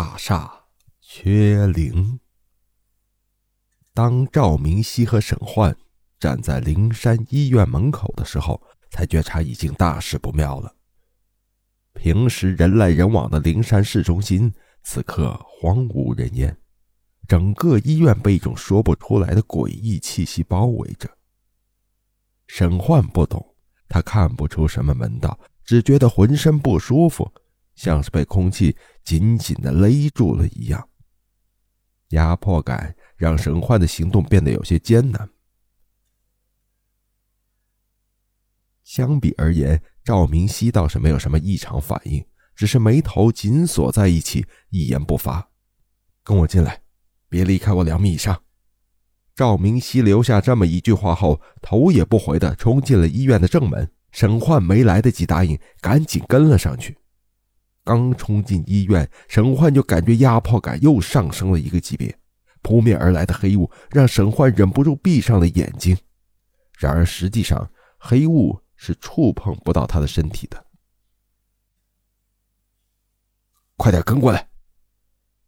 大厦缺灵。当赵明熙和沈焕站在灵山医院门口的时候，才觉察已经大事不妙了。平时人来人往的灵山市中心，此刻荒无人烟，整个医院被一种说不出来的诡异气息包围着。沈焕不懂，他看不出什么门道，只觉得浑身不舒服。像是被空气紧紧的勒住了一样，压迫感让沈焕的行动变得有些艰难。相比而言，赵明熙倒是没有什么异常反应，只是眉头紧锁在一起，一言不发。跟我进来，别离开我两米以上。赵明熙留下这么一句话后，头也不回的冲进了医院的正门。沈焕没来得及答应，赶紧跟了上去。刚冲进医院，沈焕就感觉压迫感又上升了一个级别。扑面而来的黑雾让沈焕忍不住闭上了眼睛。然而实际上，黑雾是触碰不到他的身体的。快点跟过来！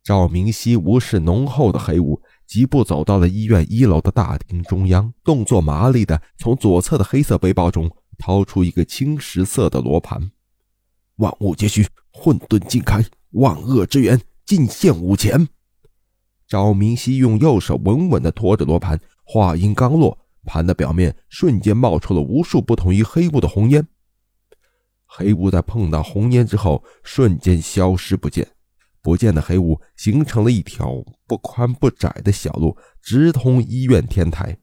赵明熙无视浓厚的黑雾，疾步走到了医院一楼的大厅中央，动作麻利的从左侧的黑色背包中掏出一个青石色的罗盘。万物皆虚，混沌尽开，万恶之源尽现五前。赵明熙用右手稳稳地托着罗盘，话音刚落，盘的表面瞬间冒出了无数不同于黑雾的红烟。黑雾在碰到红烟之后，瞬间消失不见。不见的黑雾形成了一条不宽不窄的小路，直通医院天台。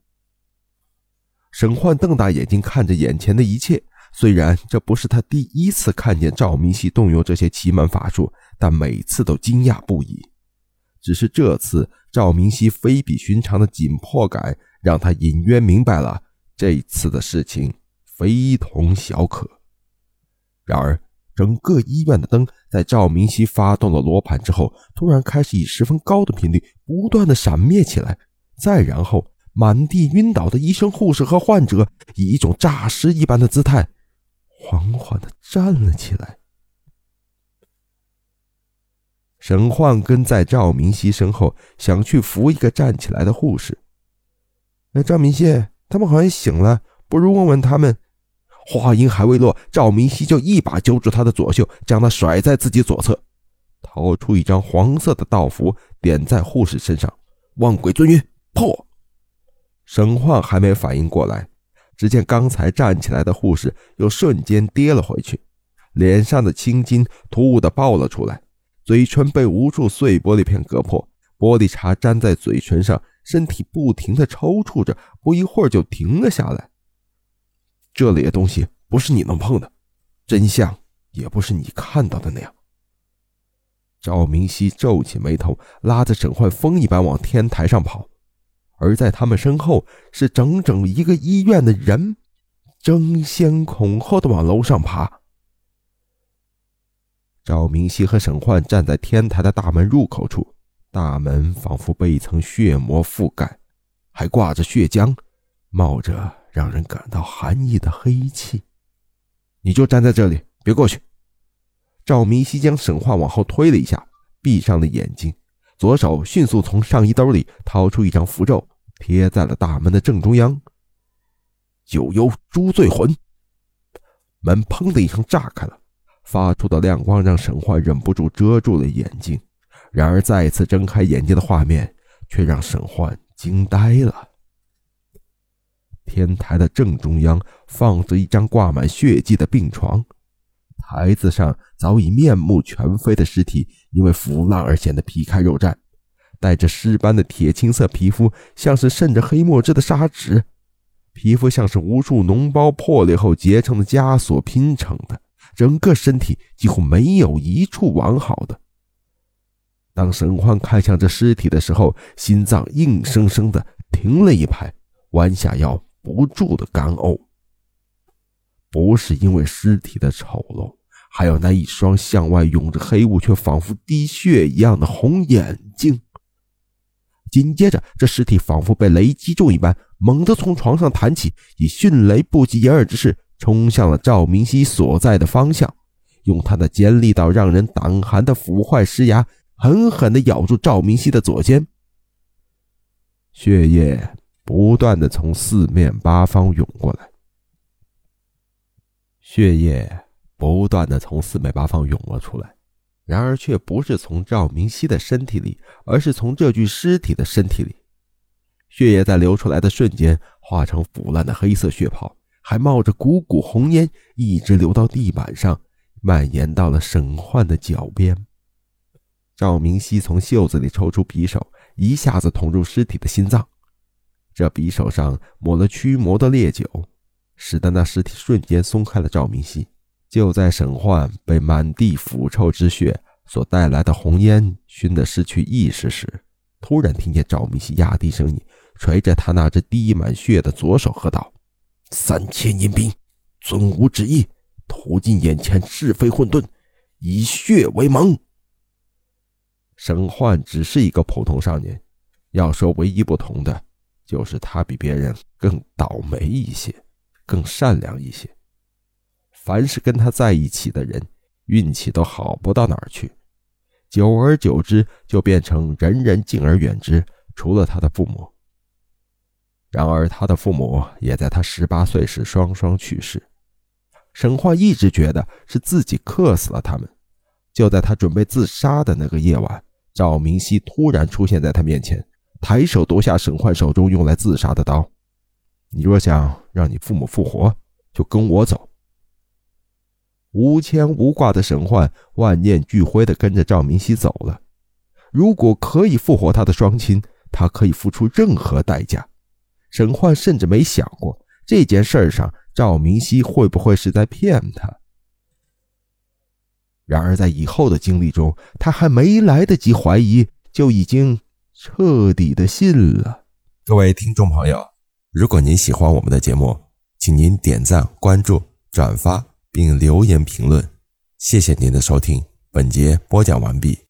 沈焕瞪大眼睛看着眼前的一切。虽然这不是他第一次看见赵明熙动用这些奇门法术，但每次都惊讶不已。只是这次赵明熙非比寻常的紧迫感，让他隐约明白了这次的事情非同小可。然而，整个医院的灯在赵明熙发动了罗盘之后，突然开始以十分高的频率不断的闪灭起来。再然后，满地晕倒的医生、护士和患者以一种诈尸一般的姿态。缓缓的站了起来。沈焕跟在赵明熙身后，想去扶一个站起来的护士。哎，赵明熙，他们好像醒了，不如问问他们。话音还未落，赵明熙就一把揪住他的左袖，将他甩在自己左侧，掏出一张黄色的道符，点在护士身上。万鬼尊晕，破！沈焕还没反应过来。只见刚才站起来的护士又瞬间跌了回去，脸上的青筋突兀的爆了出来，嘴唇被无数碎玻璃片割破，玻璃碴粘在嘴唇上，身体不停的抽搐着，不一会儿就停了下来。这里的东西不是你能碰的，真相也不是你看到的那样。赵明熙皱起眉头，拉着沈焕风一般往天台上跑。而在他们身后是整整一个医院的人，争先恐后的往楼上爬。赵明熙和沈焕站在天台的大门入口处，大门仿佛被一层血膜覆盖，还挂着血浆，冒着让人感到寒意的黑气。你就站在这里，别过去。赵明熙将沈焕往后推了一下，闭上了眼睛。左手迅速从上衣兜里掏出一张符咒，贴在了大门的正中央。九幽诛罪魂，门砰的一声炸开了，发出的亮光让沈焕忍不住遮住了眼睛。然而再次睁开眼睛的画面却让沈焕惊呆了。天台的正中央放着一张挂满血迹的病床。台子上早已面目全非的尸体，因为腐烂而显得皮开肉绽，带着尸斑的铁青色皮肤像是渗着黑墨汁的砂纸，皮肤像是无数脓包破裂后结成的枷锁拼成的，整个身体几乎没有一处完好的。当沈焕看向这尸体的时候，心脏硬生生的停了一拍，弯下腰不住的干呕，不是因为尸体的丑陋。还有那一双向外涌着黑雾却仿佛滴血一样的红眼睛。紧接着，这尸体仿佛被雷击中一般，猛地从床上弹起，以迅雷不及掩耳之势冲向了赵明熙所在的方向，用他那尖利到让人胆寒的腐坏尸牙狠狠地咬住赵明熙的左肩，血液不断的从四面八方涌过来，血液不断的从四面八方涌了出来，然而却不是从赵明熙的身体里，而是从这具尸体的身体里。血液在流出来的瞬间，化成腐烂的黑色血泡，还冒着股股红烟，一直流到地板上，蔓延到了沈焕的脚边。赵明熙从袖子里抽出匕首，一下子捅入尸体的心脏。这匕首上抹了驱魔的烈酒，使得那尸体瞬间松开了。赵明熙就在沈焕被满地腐臭之血所带来的红烟熏得失去意识时，突然听见赵明熙压低声音。捶着他那只滴满血的左手，喝道：“三千阴兵，尊吾旨意，屠尽眼前是非混沌，以血为盟。”沈焕只是一个普通少年，要说唯一不同的，就是他比别人更倒霉一些，更善良一些。凡是跟他在一起的人，运气都好不到哪儿去，久而久之就变成人人敬而远之，除了他的父母。然而，他的父母也在他十八岁时双双去世。沈焕一直觉得是自己克死了他们。就在他准备自杀的那个夜晚，赵明熙突然出现在他面前，抬手夺下沈焕手中用来自杀的刀。你若想让你父母复活，就跟我走。无牵无挂的沈焕万念俱灰地跟着赵明熙走了。如果可以复活他的双亲，他可以付出任何代价。沈焕甚至没想过这件事上赵明熙会不会是在骗他。然而在以后的经历中，他还没来得及怀疑，就已经彻底的信了。各位听众朋友，如果您喜欢我们的节目，请您点赞、关注、转发并留言评论，谢谢您的收听。本节播讲完毕。